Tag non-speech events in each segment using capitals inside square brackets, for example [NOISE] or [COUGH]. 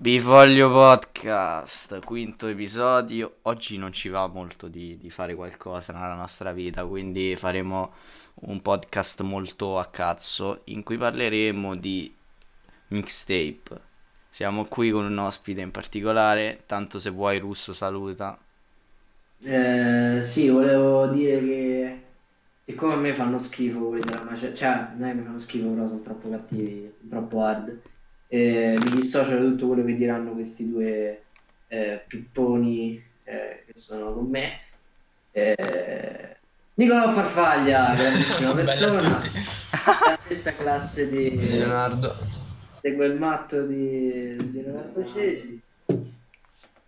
Bifoglio Podcast, quinto episodio. Oggi non ci va molto di, di, fare qualcosa nella nostra vita, quindi faremo un podcast molto a cazzo in cui parleremo di mixtape. Siamo qui con un ospite in particolare, tanto se vuoi Russo saluta. Eh, sì, volevo dire che siccome a me fanno schifo quelli della maceta, cioè non è che mi fanno schifo, però sono troppo cattivi, troppo hard. Eh, mi dissocio da tutto quello che diranno questi due eh, pipponi eh, che sono con me. Eh, Nicolò Farfaglia, [LAUGHS] grandissima persona, la stessa classe di Leonardo. di quel matto di, di Leonardo Cesi.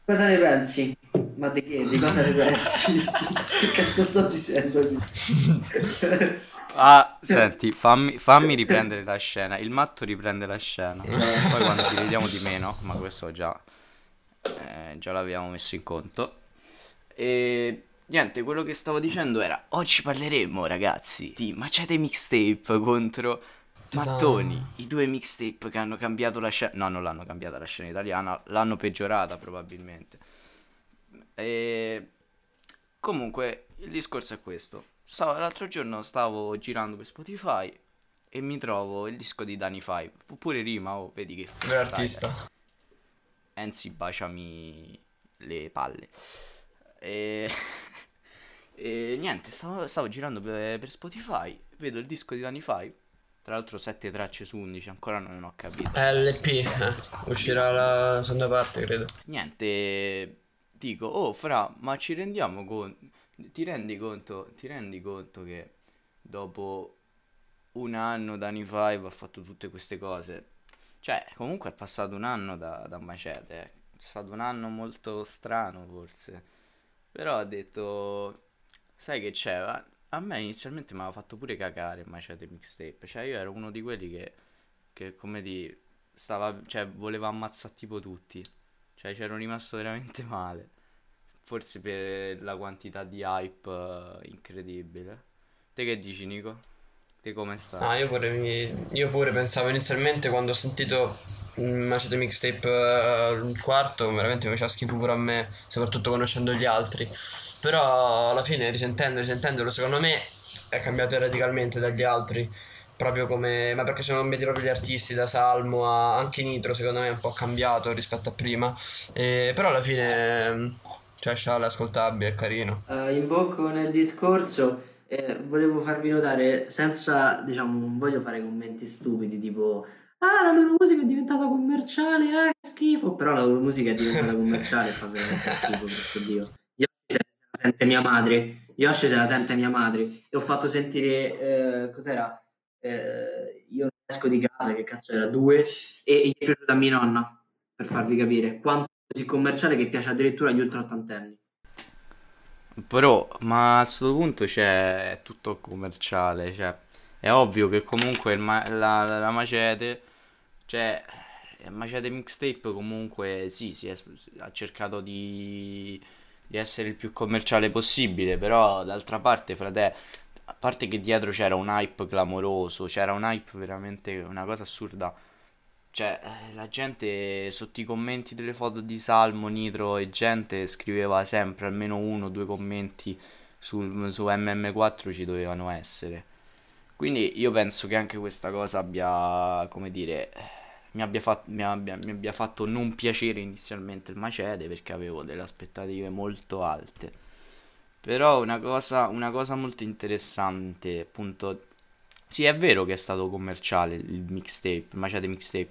Cosa ne pensi? Ma di che? Di cosa ne pensi? [LAUGHS] che cazzo sto dicendo? [LAUGHS] Ah, [LAUGHS] senti, fammi, fammi riprendere la scena. Il matto riprende la scena. Poi quando ci vediamo di meno, ma questo già, eh, già l'abbiamo messo in conto. E niente, quello che stavo dicendo era: oggi parleremo, ragazzi, di Macete Mixtape contro Mattoni. I due mixtape che hanno cambiato la scena. No, non l'hanno cambiata la scena italiana, l'hanno peggiorata probabilmente. E comunque, il discorso è questo. Stavo, l'altro giorno stavo girando per Spotify e mi trovo il disco di Danny Five. Oppure rima, oh, vedi che è artista. Enzi baciami le palle. E, [LAUGHS] e niente, stavo, stavo girando per, per Spotify, vedo il disco di Danny Five. Tra l'altro 7 tracce su 11, ancora non ho capito. LP, eh, uscirà la seconda parte, credo. Niente, dico, oh fra, ma ci rendiamo conto, ti rendi conto, ti rendi conto che dopo un anno Danny Five ha fatto tutte queste cose? Cioè, comunque è passato un anno da, da Macete, eh. è stato un anno molto strano forse. Però ha detto, sai che c'è? A- A me inizialmente mi aveva fatto pure cagare Macete Mixtape, cioè io ero uno di quelli che, che come di, stava, cioè voleva ammazzare tipo tutti. Cioè, c'ero rimasto veramente male. Forse per la quantità di hype eh, incredibile. Te che dici, Nico? Te come stai? Ah, io pure, mi- io pure pensavo inizialmente quando ho sentito mm, Macete Mixtape eh, il quarto, veramente mi faceva schifo pure a me, soprattutto conoscendo gli altri. Però alla fine, risentendo, risentendolo, secondo me è cambiato radicalmente dagli altri. Proprio come. Ma perché sono cambiati proprio gli artisti, da Salmo a anche Nitro, secondo me è un po' cambiato rispetto a prima. E- però alla fine. Sciale è ascoltabile, è carino. Eh, in bocco nel discorso, eh, volevo farvi notare, senza, diciamo, non voglio fare commenti stupidi tipo Ah, la loro musica è diventata commerciale, eh, schifo. Però la loro musica è diventata commerciale fa veramente schifo, questo Dio. Yoshi se la sente mia madre, Yoshi se la sente mia madre. E ho fatto sentire, eh, cos'era? Eh, io non esco di casa, che cazzo era? Due. E, e gli è piaciuta mia nonna, per farvi capire. Quanto così commerciale che piace addirittura agli ultra ottantenni. Però, ma a questo punto c'è è tutto commerciale, cioè è ovvio che comunque ma- la, la Macete, cioè il Macete Mixtape comunque sì, si è- ha cercato di, di essere il più commerciale possibile, però d'altra parte, frate, a parte che dietro c'era un hype clamoroso, c'era un hype veramente una cosa assurda. Cioè, eh, la gente sotto i commenti delle foto di Salmo, Nitro e gente scriveva sempre almeno uno o due commenti sul, su MM4 ci dovevano essere. Quindi io penso che anche questa cosa abbia, come dire, mi abbia, fat- mi abbia- mi abbia fatto non piacere inizialmente il Macede perché avevo delle aspettative molto alte. Però una cosa, una cosa molto interessante, appunto, sì, è vero che è stato commerciale il mixtape, il Macete Mixtape,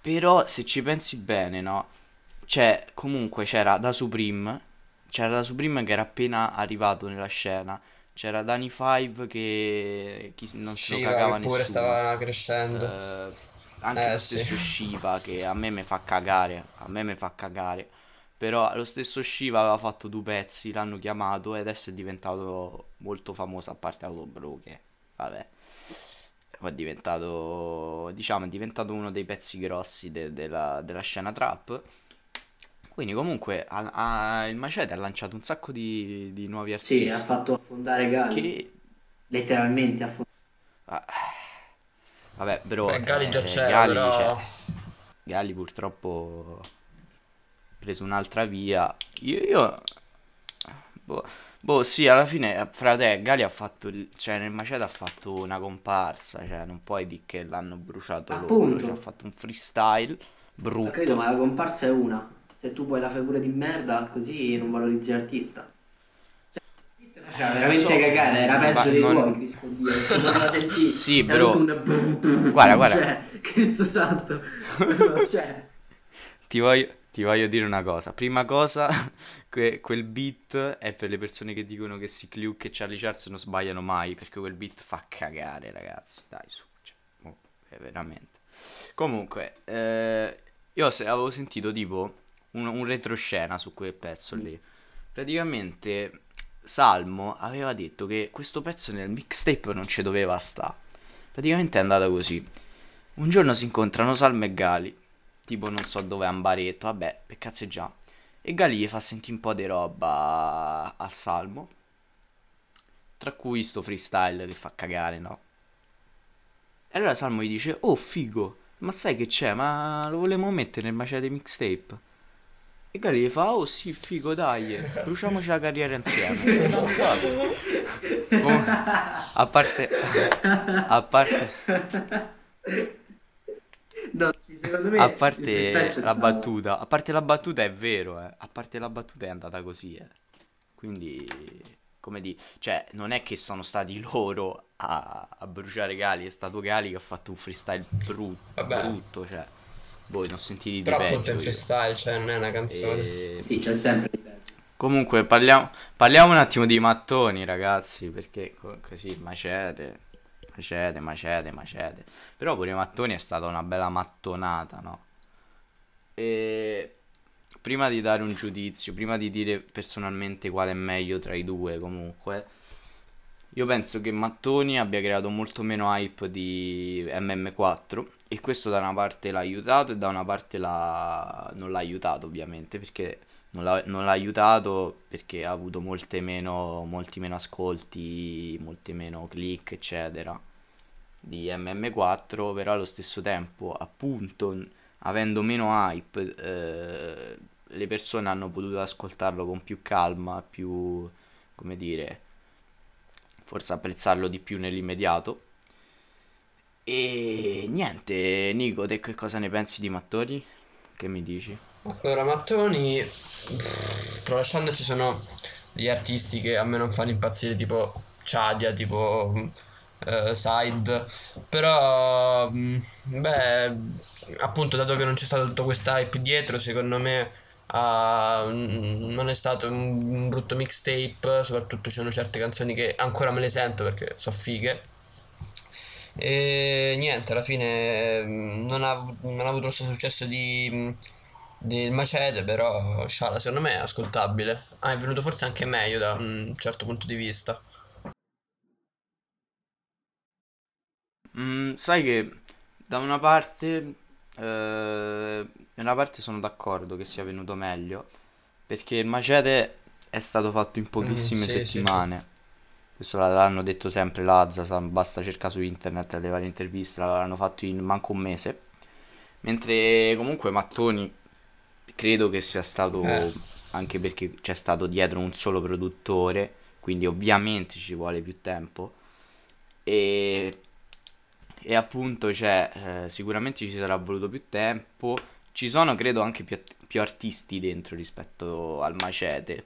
però se ci pensi bene, no? Cioè, comunque c'era da Supreme, c'era da Supreme che era appena arrivato nella scena, c'era Danny Five che chi non se lo cagava che pure nessuno. stava crescendo. Eh, anche Eh, lo sì. stesso Shiva che a me mi fa cagare, a me mi fa cagare. Però lo stesso Shiva aveva fatto due pezzi, l'hanno chiamato e adesso è diventato molto famoso a parte Autobro che vabbè. È diventato, diciamo, è diventato uno dei pezzi grossi de- della, della scena trap. Quindi comunque ha- ha- il Macete ha lanciato un sacco di, di nuovi Sì, artisti ha fatto affondare Gali, che letteralmente affondare. Ah, Vabbè, però Beh, Gali già eh, c'era, Gali, però- cioè, Gali purtroppo ha preso un'altra via. Io, io boh, boh, sì, alla fine, fra te, Gali ha fatto, il- cioè nel Macete ha fatto una comparsa, cioè non puoi dire che l'hanno bruciato loro, Appunto. cioè ha fatto un freestyle Ho capito, ma brutto. la comparsa è una. Se tu poi la fai pure di merda, così non valorizzi l'artista. Faceva Eh, lo veramente so, cagare, era ma peggio dei non- tuoi, Cristo Dio. [LAUGHS] Sì, Era un brum, Guarda, guarda. Cioè, Cristo santo. [LAUGHS] Cioè, Ti voglio, ti voglio dire una cosa. Prima cosa, que- quel beat è per le persone che dicono che si Luke e Charlie Charles non sbagliano mai, perché quel beat fa cagare, ragazzi. Dai, su, cioè, oh, veramente. Comunque, eh, io se- avevo sentito tipo un, un retroscena su quel pezzo lì. Praticamente Salmo aveva detto che questo pezzo nel mixtape non ci doveva sta. Praticamente è andata così. Un giorno si incontrano Salmo e Gali, tipo non so dove, a un baretto, vabbè, per cazzeggiare. E Gali gli fa sentire un po' di roba a Salmo, tra cui sto freestyle che fa cagare, no? E allora Salmo gli dice, oh figo, ma sai che c'è? Ma lo volevamo mettere nel macete mixtape? E Gali gli fa, oh sì, figo, dai, bruciamoci la carriera insieme. [LAUGHS] A parte... A parte... no, sì, secondo me A parte la stato. battuta, a parte la battuta è vero, eh. A parte la battuta è andata così, eh. Quindi, come di, cioè, non è che sono stati loro a, a bruciare Gali, è stato Gali che ha fatto un freestyle brutto, Vabbè. brutto, cioè, voi non Però appunto peggio io. freestyle, cioè non è una canzone. E- Sì, c'è sempre. Comunque, parliamo, parliamo un attimo di mattoni, ragazzi, perché co- così, macete, macete, macete, macete. Però pure mattoni è stata una bella mattonata, no? E prima di dare un giudizio, prima di dire personalmente quale è meglio tra i due, comunque, io penso che Mattoni abbia creato molto meno hype di MM4 e questo da una parte l'ha aiutato e da una parte l'ha- non l'ha aiutato, ovviamente, perché non l'ha, non l'ha aiutato perché ha avuto meno, molti meno ascolti, molte meno click, eccetera, di MM4, però allo stesso tempo, appunto, avendo meno hype, eh, le persone hanno potuto ascoltarlo con più calma, più, come dire, forse apprezzarlo di più nell'immediato. E niente, Nico, te che cosa ne pensi di Mattoni? Che mi dici? Allora, Mattoni, tralasciando ci sono degli artisti che a me non fanno impazzire, tipo Chadia, tipo eh, Side, però, mm, beh, appunto, dato che non c'è stato tutto questo hype dietro, secondo me mm, non è stato un, brutto mixtape, soprattutto ci sono certe canzoni che ancora me le sento perché so fighe. E niente, alla fine mm, non ha, non ha avuto lo stesso successo di, mm, del Macete, però Sciala secondo me è ascoltabile. Ah, è venuto forse anche meglio da un certo punto di vista. Mm, sai che da una parte, eh, da una parte sono d'accordo che sia venuto meglio, perché il Macete è stato fatto in pochissime Mm, sì, sì, sì. Questo l'hanno detto sempre Lazza, basta cercare su internet le varie interviste, l'hanno fatto in manco un mese. Mentre comunque Mattoni credo che sia stato Eh. anche perché c'è stato dietro un solo produttore, quindi ovviamente ci vuole più tempo. E, e appunto, cioè, eh, sicuramente ci sarà voluto più tempo. Ci sono, credo, anche più, più artisti dentro rispetto al Macete.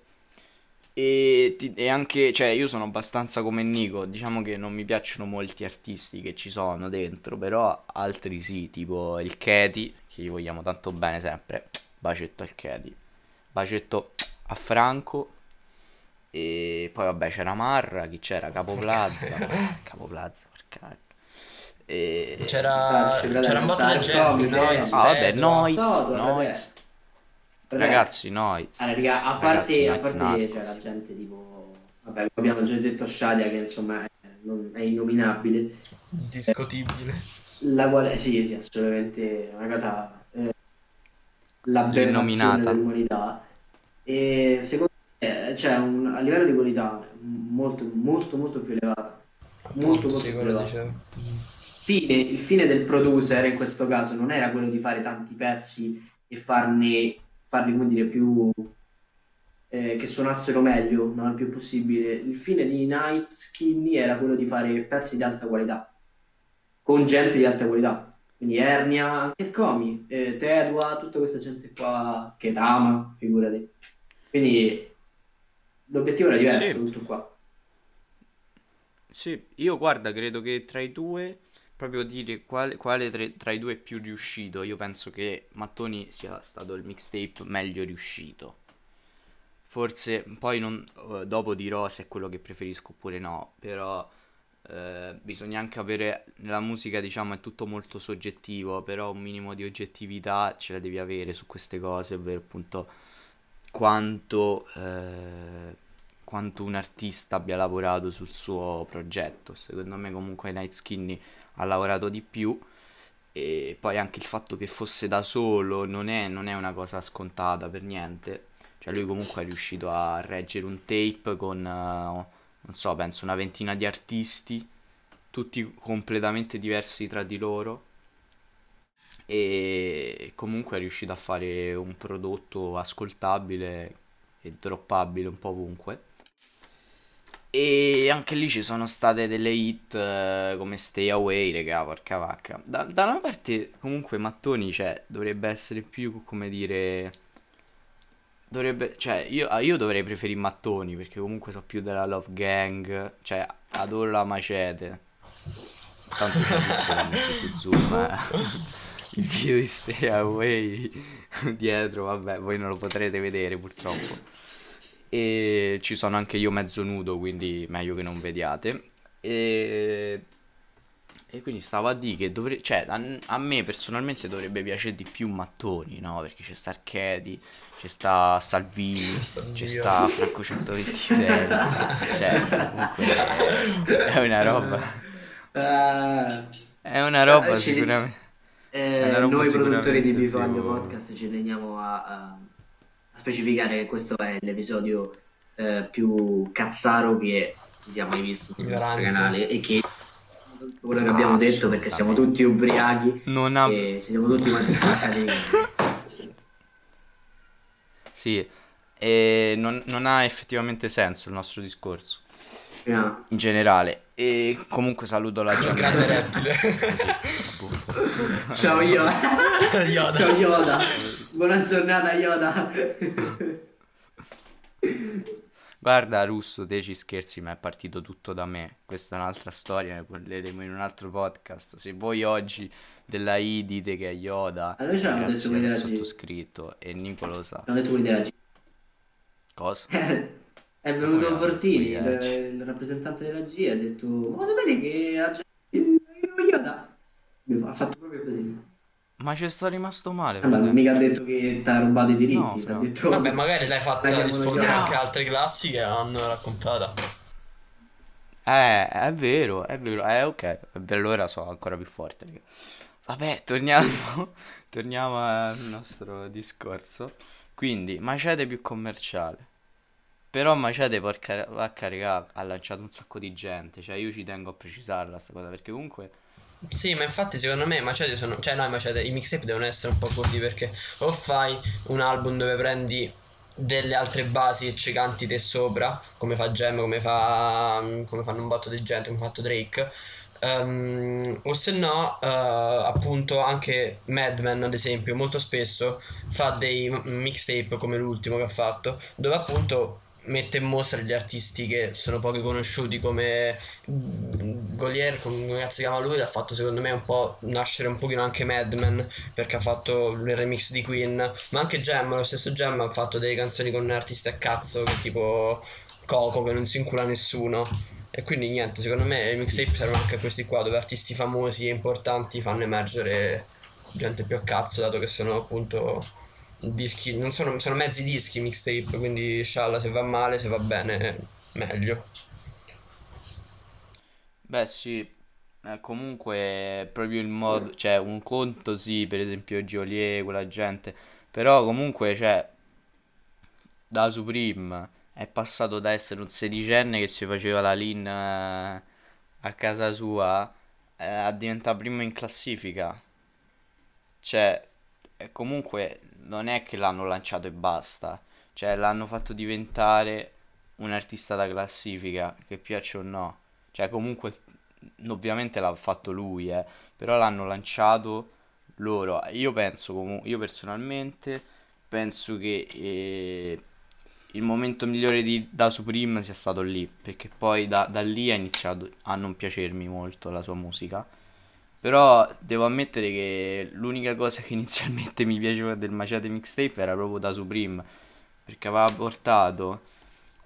E, ti- e anche, cioè, io sono abbastanza come Nico. Diciamo che non mi piacciono molti artisti che ci sono dentro, però altri sì, tipo il Katy, che gli vogliamo tanto bene sempre. Bacetto al Katy. Bacetto a Franco. E poi vabbè c'era Marra, chi c'era? Capo Plaza. [LAUGHS] Capo Plaza, porca. E... C'era, ci c'era un botto gente, Comic, Noiz, Ah vabbè. Noiz, Noiz. Vabbè. Ragazzi, Noiz. Allora, raga, a Ragazzi, parte, a Noiz parte c'è la gente tipo... Vabbè, abbiamo già detto Shadia che insomma è, non- è innominabile. Discutibile. La quale, sì, sì, assolutamente una cosa... Eh, l'aberrazione dell'umanità. E secondo me c'è un, a livello di qualità molto, molto, molto più elevata. Molto, Appunto, molto sì, più elevata. dicevo. fine, il fine del producer in questo caso non era quello di fare tanti pezzi e farne, farli come dire, più eh, che suonassero meglio, non il più possibile. Il fine di Night Skinny era quello di fare pezzi di alta qualità, con gente di alta qualità. Quindi Ernia, anche Comi, eh, Tedua, tutta questa gente qua, Ketama, figurati. Quindi l'obiettivo era diverso, Sì, tutto qua. sì, io guarda, credo che tra i due, proprio dire quale, quale tra, tra i due è più riuscito, io penso che Mattoni sia stato il mixtape meglio riuscito. Forse poi non, eh, dopo dirò se è quello che preferisco oppure no, però eh, bisogna anche avere, nella musica diciamo è tutto molto soggettivo, però un minimo di oggettività ce la devi avere su queste cose, ovvero appunto quanto, eh, quanto un artista abbia lavorato sul suo progetto. Secondo me comunque Night Skinny ha lavorato di più e poi anche il fatto che fosse da solo non è, non è una cosa scontata per niente. Cioè lui comunque è riuscito a reggere un tape con, eh, non so, penso una ventina di artisti, tutti completamente diversi tra di loro e comunque è riuscito a fare un prodotto ascoltabile e droppabile un po' ovunque. E anche lì ci sono state delle hit eh, come Stay Away, raga, porca vacca. Da, da una parte, comunque, Mattoni, cioè, dovrebbe essere più, come dire... Dovrebbe, cioè, io, ah, io dovrei preferire Mattoni, perché comunque so più della Love Gang, cioè, adoro la Macete. Tanto ci ho messo su Zoom, eh. [LAUGHS] Il video di Stay Away [LAUGHS] dietro, vabbè, voi non lo potrete vedere purtroppo. E ci sono anche io mezzo nudo, quindi meglio che non vediate. E, e quindi stavo a dire che dovrebbe, cioè, a, a me personalmente dovrebbe piacere di più Mattoni, no? Perché c'è sta Archedi, c'è sta Salvini, c'è sta Franco 126. Cioè, comunque è, una roba. Eh, È una roba eh, sicuramente. eh, roba noi produttori di più- Podcast ci teniamo a, a- a specificare che questo è l'episodio eh, più cazzaro che si sia mai visto sul nostro canale e che quello che Ah, abbiamo detto perché siamo tutti ubriachi Non ha... e siamo tutti quanti staccati. Sì, e non, non ha effettivamente senso il nostro discorso. No. in generale. E comunque saluto la [LAUGHS] gente. Grande rettile. Ciao Yoda. [LAUGHS] Yoda. Ciao Yoda. Buona giornata Yoda. Guarda, Russo, te ci scherzi, ma è partito tutto da me. Questa è un'altra storia, ne parleremo in un altro podcast. Se voi oggi della I dite che è Yoda, A noi ci hanno detto quelli della G. sottoscritto e Nico lo sa. Abbiamo detto quelli della G. Cosa? [LAUGHS] È venuto no? Fortini, il, rappresentante della G, e ha detto: Ma sapete che ha Yoda? Ha fatto proprio così. Ma ci sto rimasto male. Vabbè, frate. mica ha detto che ti ha rubato i diritti. No, però- detto, Vabbè, magari l'hai fatta voglio- anche altre classi che l'hanno raccontata. Eh, è vero, è vero. Eh, ok. Allora sono ancora più forte. raga. Vabbè, torniamo, [LAUGHS] torniamo al nostro discorso. Quindi, Macete più commerciale. Però Macete, porca vacca, raga, ha lanciato un sacco di gente. Cioè, io ci tengo a precisarla sta cosa, perché comunque... Sì, ma infatti secondo me i macete sono... Cioè no, i macete, i mixtape devono essere un po' così perché o fai un album dove prendi delle altre basi e ci canti te sopra, come fa Gem, come fa... come fanno un botto di gente, come ha fatto Drake. Ehm, o se no, eh, appunto, anche Madman, ad esempio, molto spesso fa dei mixtape come l'ultimo che ha fatto, dove appunto mette in mostra gli artisti che sono pochi conosciuti come Golier, come cazzo si chiama lui, l'ha fatto secondo me un po' nascere un pochino anche Madman perché ha fatto il remix di Queen, ma anche Gem, lo stesso Gem ha fatto delle canzoni con artisti a cazzo che tipo Coco che non si incula nessuno. E quindi niente, secondo me i mixtape servono anche a questi qua dove artisti famosi e importanti fanno emergere gente più a cazzo, dato che sono appunto dischi, non sono, sono mezzi dischi mixtape, quindi scialla se va male, se va bene, meglio. Beh, sì, eh, comunque proprio il modo, cioè un conto sì, per esempio Geolier, quella gente, però comunque, cioè, da Supreme è passato da essere un sedicenne che si faceva la lean eh, a casa sua eh, a diventare primo in classifica. Cioè, comunque non è che l'hanno lanciato e basta. Cioè, l'hanno fatto diventare un artista da classifica, che piaccia o no. Cioè, comunque, ovviamente l'ha fatto lui, eh, però l'hanno lanciato loro. Io penso, comu- io personalmente, penso che eh, il momento migliore di, da Supreme sia stato lì, perché poi da, da lì ha iniziato a non piacermi molto la sua musica. Però devo ammettere che l'unica cosa che [LAUGHS] inizialmente mi piaceva del Macete Mixtape era proprio da Supreme, perché aveva portato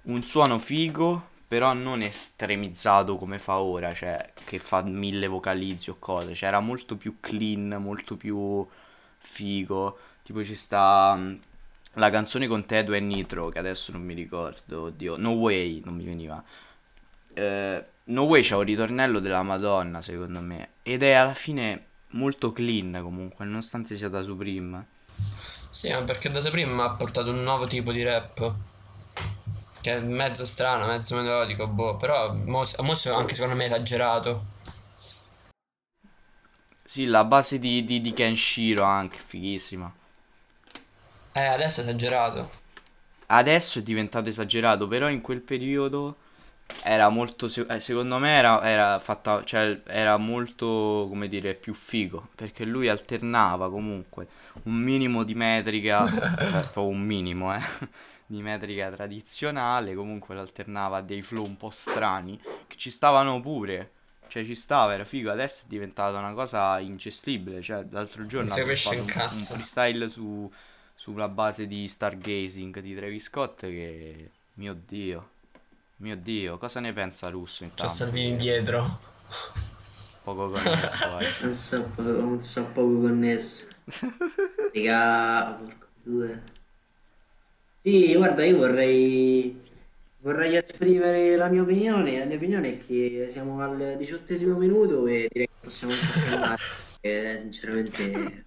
un suono figo, però non estremizzato come fa ora, cioè che fa mille vocalizzi o cose, cioè era molto più clean, molto più figo, tipo ci sta mm, la canzone con Tedo e Nitro, che adesso non mi ricordo, oddio, No Way, non mi veniva. Eh, no Way c'ha un ritornello della Madonna, secondo me, ed è alla fine molto clean comunque, nonostante sia da Supreme. Sì, ma perché da Supreme ha portato un nuovo tipo di rap. Che è mezzo strano, mezzo melodico, boh, però mo, mo anche secondo me esagerato. Sì, la base di, di, di Kenshiro anche, fighissima. Eh, adesso è esagerato. Adesso è diventato esagerato, però in quel periodo era molto, eh, secondo me era, era fatta, cioè era molto, come dire, più figo, perché lui alternava comunque un minimo di metrica, [LAUGHS] cioè un minimo, eh, [LAUGHS] di metrica tradizionale, comunque l'alternava a dei flow un po' strani, che ci stavano pure, cioè ci stava, era figo, adesso è diventata una cosa ingestibile, cioè l'altro giorno ha fatto un, un freestyle su, sulla base di Stargazing di Travis Scott che, mio dio, mio dio, cosa ne pensa Russo intanto? C'è Salvini indietro. Poco connesso, vai. [LAUGHS] Non so, non so poco connesso. Raga, porco due. Sì, guarda, io vorrei vorrei esprimere la mia opinione. La mia opinione è che siamo al diciottesimo minuto e direi che possiamo andare. [LAUGHS] eh, sinceramente.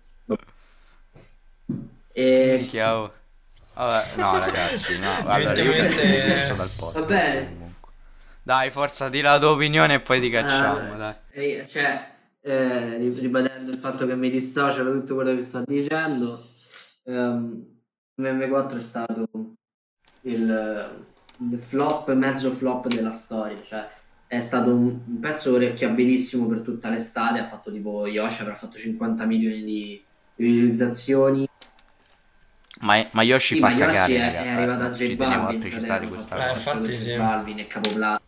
E... Chiaro. Vabbè, no, ragazzi, no. Io Evidentemente- dal podcast. Va bene. comunque. Dai, forza, di la tua opinione e poi ti cacciamo, Ah, dai. cioè, eh, ri- ribadendo il fatto che mi dissocio da tutto quello che sto dicendo, ehm, M4 è stato il, il flop, mezzo flop della storia, cioè è stato un, un pezzo orecchiabilissimo per tutta l'estate, ha fatto tipo Yoshi avrà fatto 50 milioni di, di visualizzazioni, Ma, ma Yoshi sì, fa ma Yoshi cagare, è, raga, è arrivato eh, a J ci tenevo a Balvin, precisare fratello, questa ha Eh, cosa. infatti J sì. Balvin e Capoplato.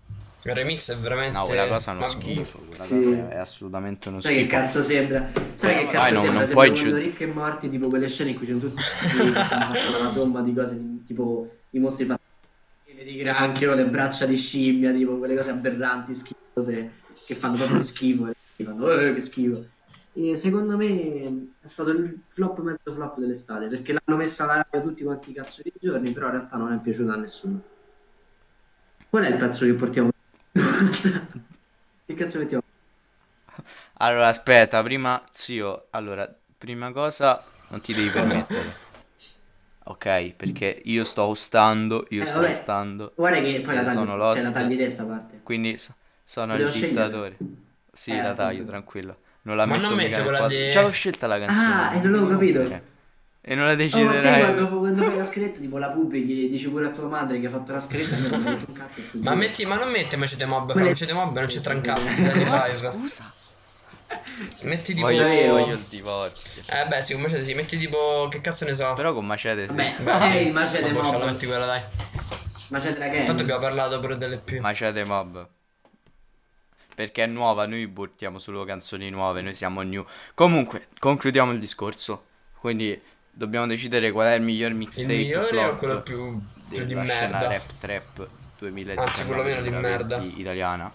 Il remix è veramente. No, quella cosa è uno schifo, quella Sì. cosa è assolutamente uno Sai che schifo. cazzo sembra? Sai che Dai, cazzo no, sembra? non Sembra puoi quando giu- ricchi e morti, tipo quelle scene in cui c'è tutti che una somma di cose, tipo i mostri fatti di granchio, le braccia di scimmia, tipo quelle cose aberranti, schifose, che fanno proprio schifo. E fanno, eh, che schifo. E secondo me è stato il flop mezzo flop dell'estate, perché l'hanno messa alla radio tutti quanti i cazzo di giorni, però in realtà non è piaciuta a nessuno. Qual è il pezzo che portiamo? [LAUGHS] che cazzo mettiamo? Allora, aspetta, prima, zio, allora, prima cosa, non ti devi permettere. Ok, perché io sto ostando, io Eh, sto vabbè. ostando, Guarda che poi la tagli, sono cioè, lost. la tagli te sta parte. quindi so- sono Devo il scegliere? dittatore. Sì, Eh, la taglio, appunto. tranquillo. Non la Ma metto non nel quella di- Già l'ho scelta la canzone. Ah, e non l'avevo capito. rompere. E non la Oh, ma te deciderai. quando, quando fai la scaletta, tipo la pubblichi, dici pure a tua madre che ha fatto la scaletta, io non mi un cazzo Ma metti, ma non metti Macete Mob, Quelle- Macete Mob non c'entra un cazzo di Danny Cosa? Five. Scusa. Metti tipo. Voglio, io- voglio il divorzio. Eh beh, sì, con Macete sì, metti tipo. Che cazzo ne so. Però con Macete sì. Vabbè, Beh, sì. il macete la mob. metti quella, dai. Macete la gang. Tanto abbiamo parlato pure delle più. Macete Mob. Perché è nuova, noi portiamo solo canzoni nuove, noi siamo new. Comunque, concludiamo il discorso. Quindi dobbiamo decidere qual è il miglior Il mixtape migliore flop o quello più, più di merda? rap trap 2019 Anzi, quello meno di merda. italiana.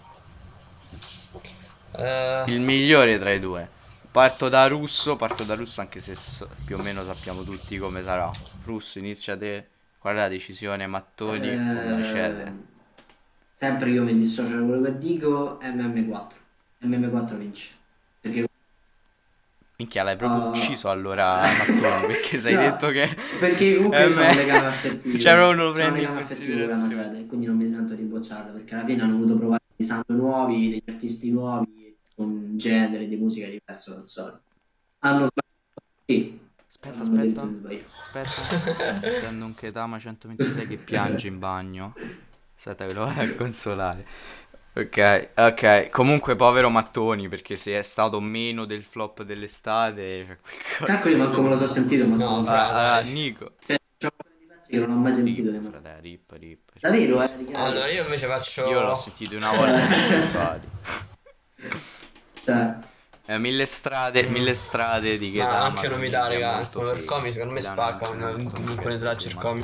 Eh, Il migliore tra i due. Parto da Russo, parto da Russo anche se so- più o meno sappiamo tutti come sarà. Russo, inizia te. Qual è la decisione? Mattoni o Macete? Eh, sempre io mi dissocio da quello che dico, MM4. MM4 vince. Perché Minchia, l'hai proprio Oh. ucciso allora Mattoni [LAUGHS] perché sei No, detto che... Perché comunque sono Eh, un beh. legame affettivo. [LAUGHS] Cioè, proprio lo Sono prendi in considerazione. Quindi non mi sento di bocciarla, perché alla fine hanno voluto provare dei sound nuovi, degli artisti nuovi, un genere di musica diverso dal solito. Hanno sbagliato, sì. Aspetta, hanno detto aspetta. sbagliare. Aspetta, sentendo un Ketama 126 che piange in bagno. Aspetta che lo [LAUGHS] vado a consolare. Ok, ok. Comunque povero Mattoni, perché se è stato meno del flop dell'estate, cioè qualcosa. Calcoli, manco me lo so sentito, ma No, non fra- Ah, ah, Nico. Cioè, c'ho un paio di pezzi che non ho mai sentito. Rip, nemmeno. frate, rip, rip. Davvero, eh? Allora io invece faccio... Io l'ho sentito una volta [LAUGHS] mi. Cioè, Eh, mille strade, mille strade di Ma Ketama. anche novità, quindi è raga. molto Come figo. comi, secondo me spacca un- un- alcune tracce il comi.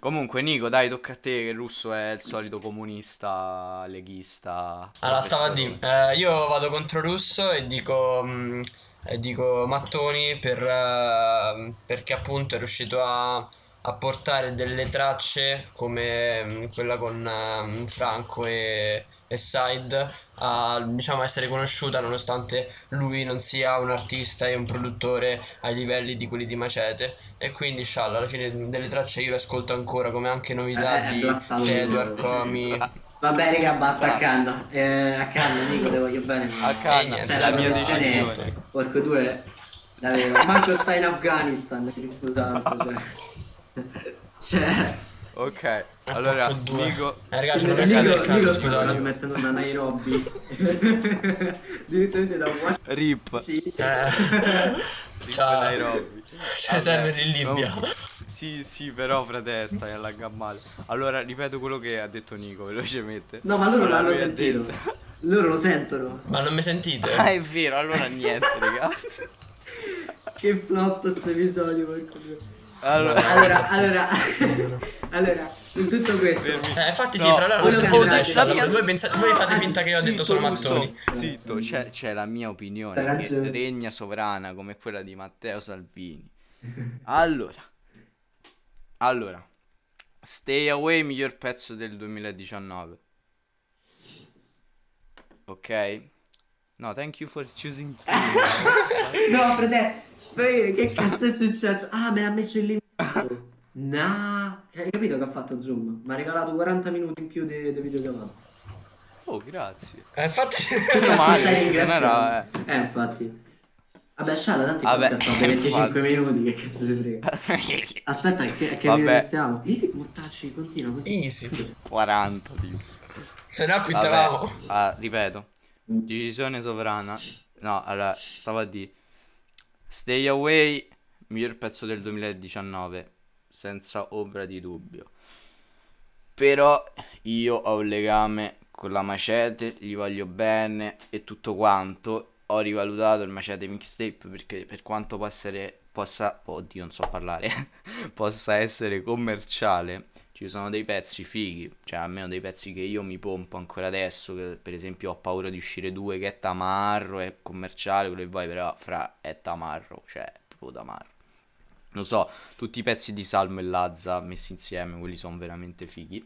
Comunque, Nico, dai, tocca a te che il russo è il solito comunista, leghista. Allora, stavo a dire, eh, io vado contro Russo e dico, mm, e dico Mattoni per, eh, perché appunto è riuscito a, a portare delle tracce come mm, quella con mm, Franco e, e Side a diciamo essere conosciuta nonostante lui non sia un artista e un produttore ai livelli di quelli di Macete e quindi scialla alla fine delle tracce io le ascolto ancora come anche novità Eh, eh, di. Edward Comi Vabbè, raga, basta a canna. Eh, a canna, Nico, te voglio bene. A canna, niente, Cioè, la la mia decisione. Porco due, davvero. Manco sta in Afghanistan, Cristo santo. Cioè, [LAUGHS] cioè Ok, allora. Nico, Eh, ragazzi, non il Nico cazzo, scusate. trasmettendo da Nairobi. [LAUGHS] Direttamente da Washington. Rip. Sì. Eh, Rip Ciao. Nairobi. c'è Vabbè, server in Libia. comunque, [LAUGHS] Sì, sì, però frate, stai alla male. Allora, ripeto quello che ha detto Nico, velocemente. No, ma loro Allora, l'hanno sentito. detto- Loro lo sentono. Ma non mi sentite? Ah, è vero, allora niente, raga. [LAUGHS] Che flop sto episodio, porco due. Allora, Allora, allora, [LAUGHS] allora, in tutto questo. Eh, infatti sì, No, fra l'altro quello non che sentite avete dai, scialla. detto- Voi, pensate, voi fate finta che io ho detto solo mattoni. Zitto, c'è, c'è la mia opinione che regna sovrana come quella di Matteo Salvini. Allora, allora, Stay Away, miglior pezzo del 2019. Ok? No, thank you for choosing [LAUGHS] No, frate, poi che [LAUGHS] cazzo è successo? Ah, me l'ha messo illimitato. No, hai capito che ha fatto Zoom? Mi ha regalato 40 minuti in più di videochiamata. Oh, grazie. Eh, infatti... Cazzo [LAUGHS] male, stai non era, ringraziando? Eh, infatti. Vabbè, Sciala, tanto i Vabbè, podcast sono 25 infatti. minuti, che cazzo ci frega. eh. [LAUGHS] Aspetta, che, che Vabbè. stiamo? Ih, Mortacci, continua, continua. Easy. 40, tipo. Se no Vabbè, quittavamo. ah, ripeto, decisione sovrana. No, allora, stavo a dire. Stay Away, miglior pezzo del 2019, senza ombra di dubbio. Però io ho un legame con la Macete, gli voglio bene e tutto quanto. Ho rivalutato il Macete mixtape perché per quanto può essere, possa, oddio non so parlare, [LAUGHS] possa essere commerciale, ci sono dei pezzi fighi, cioè almeno dei pezzi che io mi pompo ancora adesso, che per esempio ho paura di uscire due che è tamarro, è commerciale, quello che vuoi, però fra è tamarro, cioè è proprio tamarro. Non so, tutti i pezzi di Salmo e Lazza messi insieme, quelli sono veramente fighi.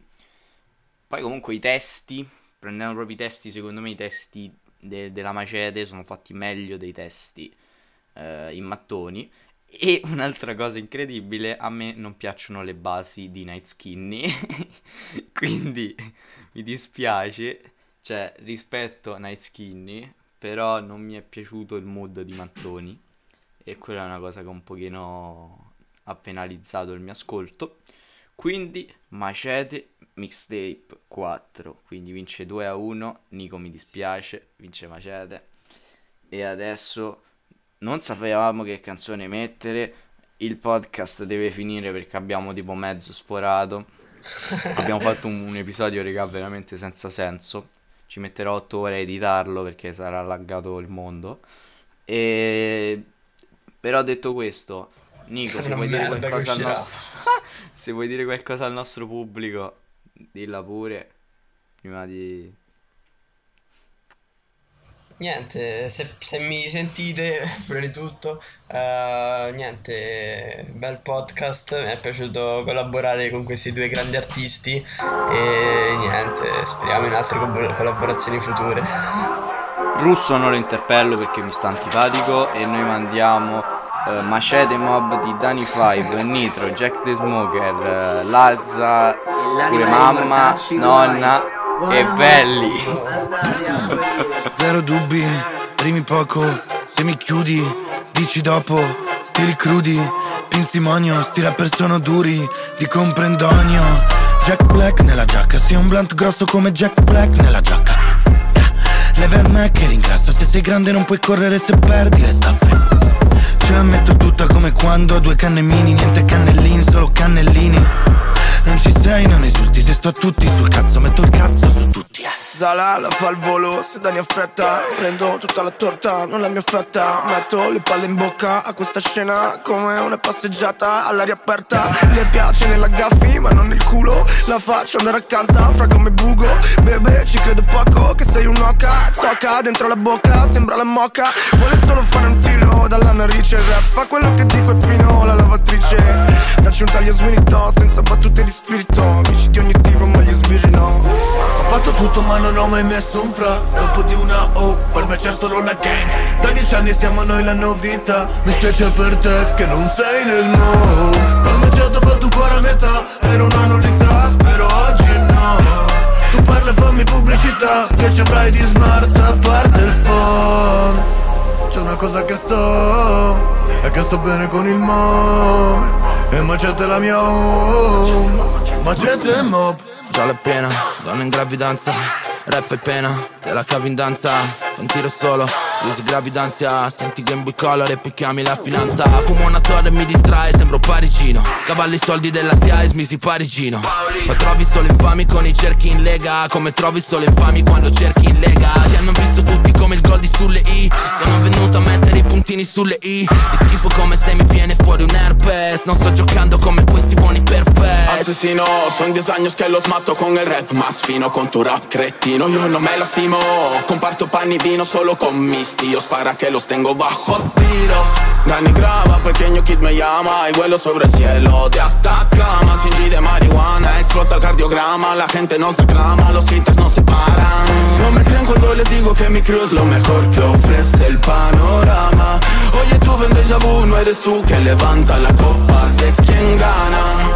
Poi comunque i testi, prendendo proprio i testi, secondo me i testi de- della Macete sono fatti meglio dei testi eh, in mattoni. E un'altra cosa incredibile, a me non piacciono le basi di Night Skinny, [LAUGHS] quindi mi dispiace, cioè rispetto a Night Skinny, però non mi è piaciuto il mood di Mattoni e quella è una cosa che un pochino ha penalizzato il mio ascolto. Quindi Macete mixtape 4, quindi vince 2 a 1, Nico mi dispiace, vince Macete. E adesso non sapevamo che canzone mettere, il podcast deve finire perché abbiamo tipo mezzo sforato. [LAUGHS] Abbiamo fatto un, un episodio, raga, veramente senza senso. Ci metterò 8 ore a editarlo perché sarà laggato il mondo. E... Però detto questo, Nico, se vuoi nostro... [LAUGHS] se vuoi dire qualcosa al nostro pubblico, dilla pure. Prima di... Niente, se, se mi sentite, [LAUGHS] prima di tutto, eh, niente, bel podcast, mi è piaciuto collaborare con questi due grandi artisti e niente, speriamo in altre collab- collaborazioni future. Russo non lo interpello perché mi sta antipatico e noi mandiamo eh, Macete Mob di Dani 5, Nitro, Jack the Smoker, eh, Lazza, pure mamma, Mortacci, nonna, Che belli. [LAUGHS] Zero dubbi, primi poco, se mi chiudi, dici dopo, stili crudi, pinzimonio, sti rapper sono duri, di comprendonio. Jack Black nella giacca, sì un blunt grosso come Jack Black nella giacca. Yeah. Leve a me che ringrazia, se sei grande non puoi correre se perdi le staffe. Ce la metto tutta come quando ho due canne mini, niente cannellini, solo cannellini. Non ci sei, non esulti, se sto a tutti sul cazzo, metto il cazzo su tutti. Zala la fa al volo, se Dani affretta Prendo tutta la torta, non la mia fetta. Metto le palle in bocca a questa scena Come una passeggiata all'aria aperta. Le piace nella gaffi ma non nel culo. La faccio andare a casa fra come bugo. Bebe ci credo poco che sei un'oca. Zocca dentro la bocca, sembra la moca. Vuole solo fare un tiro dalla narice Rap fa quello che dico e Pino la lavatrice. Dacci un taglio sminito senza battute di spirito. Amici di ogni tipo ma gli sbirri no. Ho fatto tutto ma non ho mai messo un fra. Dopo di una O, per me c'è solo la gang. Da dieci anni siamo noi la novità. Mi spiace per te che non sei nel mo Ho mangiato per tu a metà. Era una nullità, però oggi no. Tu parli e fammi pubblicità. Che ci avrai di smart a parte il phone C'è una cosa che sto E che sto bene con il mo E macete la mia home. Macete mob Già è piena, donna in gravidanza Rap e pena, te la cavi in danza Fa un tiro solo, crisi gravidanza Senti Game Boy Color e poi chiami la finanza. Fumo una torre e mi distrae, sembro parigino. Scavalli i soldi della SIA e smisi parigino. Ma trovi solo infami con i cerchi in lega Come trovi solo infami quando cerchi in lega. Ti hanno visto tutti come il gol sulle I. Sono venuto a mettere i puntini sulle I. Ti schifo come se mi viene fuori un herpes. Non sto giocando come questi buoni per pes. Asesino, son 10 años que los mato con el rap. Más fino Con tu rap cretino, yo no me lastimo Comparto pan y vino solo con mis tíos Para que los tengo bajo tiro. Dani graba, pequeño kid me llama Y vuelo sobre el cielo. De Atacama Sin de marihuana, explota el cardiograma. La gente nos aclama, los hitters no se paran. No me creen cuando les digo que mi crew es lo mejor que ofrece el panorama. Oye tú ven déjà vu, no eres tú que levanta la copa de quien gana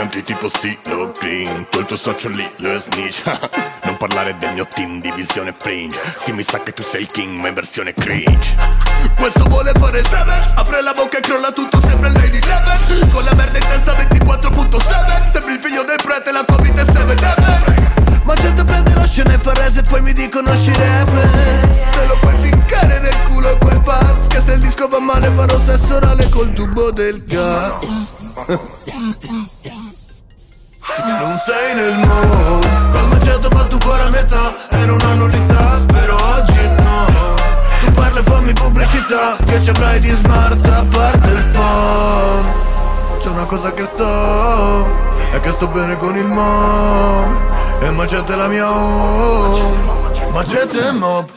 Canti tipo stilo green il tuo socio lì lo snitch. [LAUGHS] Non parlare del mio team divisione fringe. Sì mi sa che tu sei il king ma in versione cringe. [LAUGHS] Questo vuole fare savage Apre la bocca e crolla tutto sembra il Lady Eleven. Con la merda in testa 24.7 Sembri il figlio del prete la tua vita è 7 Ma gente prende la scena e fa reset Poi mi dicono usci rappers Te lo puoi ficcare nel culo quel pass Che se il disco va male farò sesso orale col tubo del gas [LAUGHS] non sei nel mood Ho mangiato fa tu cuore a metà. Era una nullità però oggi no. Tu parli e fammi pubblicità. Che ci avrai di smart a parte il phone. C'è una cosa che sto È che sto bene con il mom E macete la mia home. Macete mob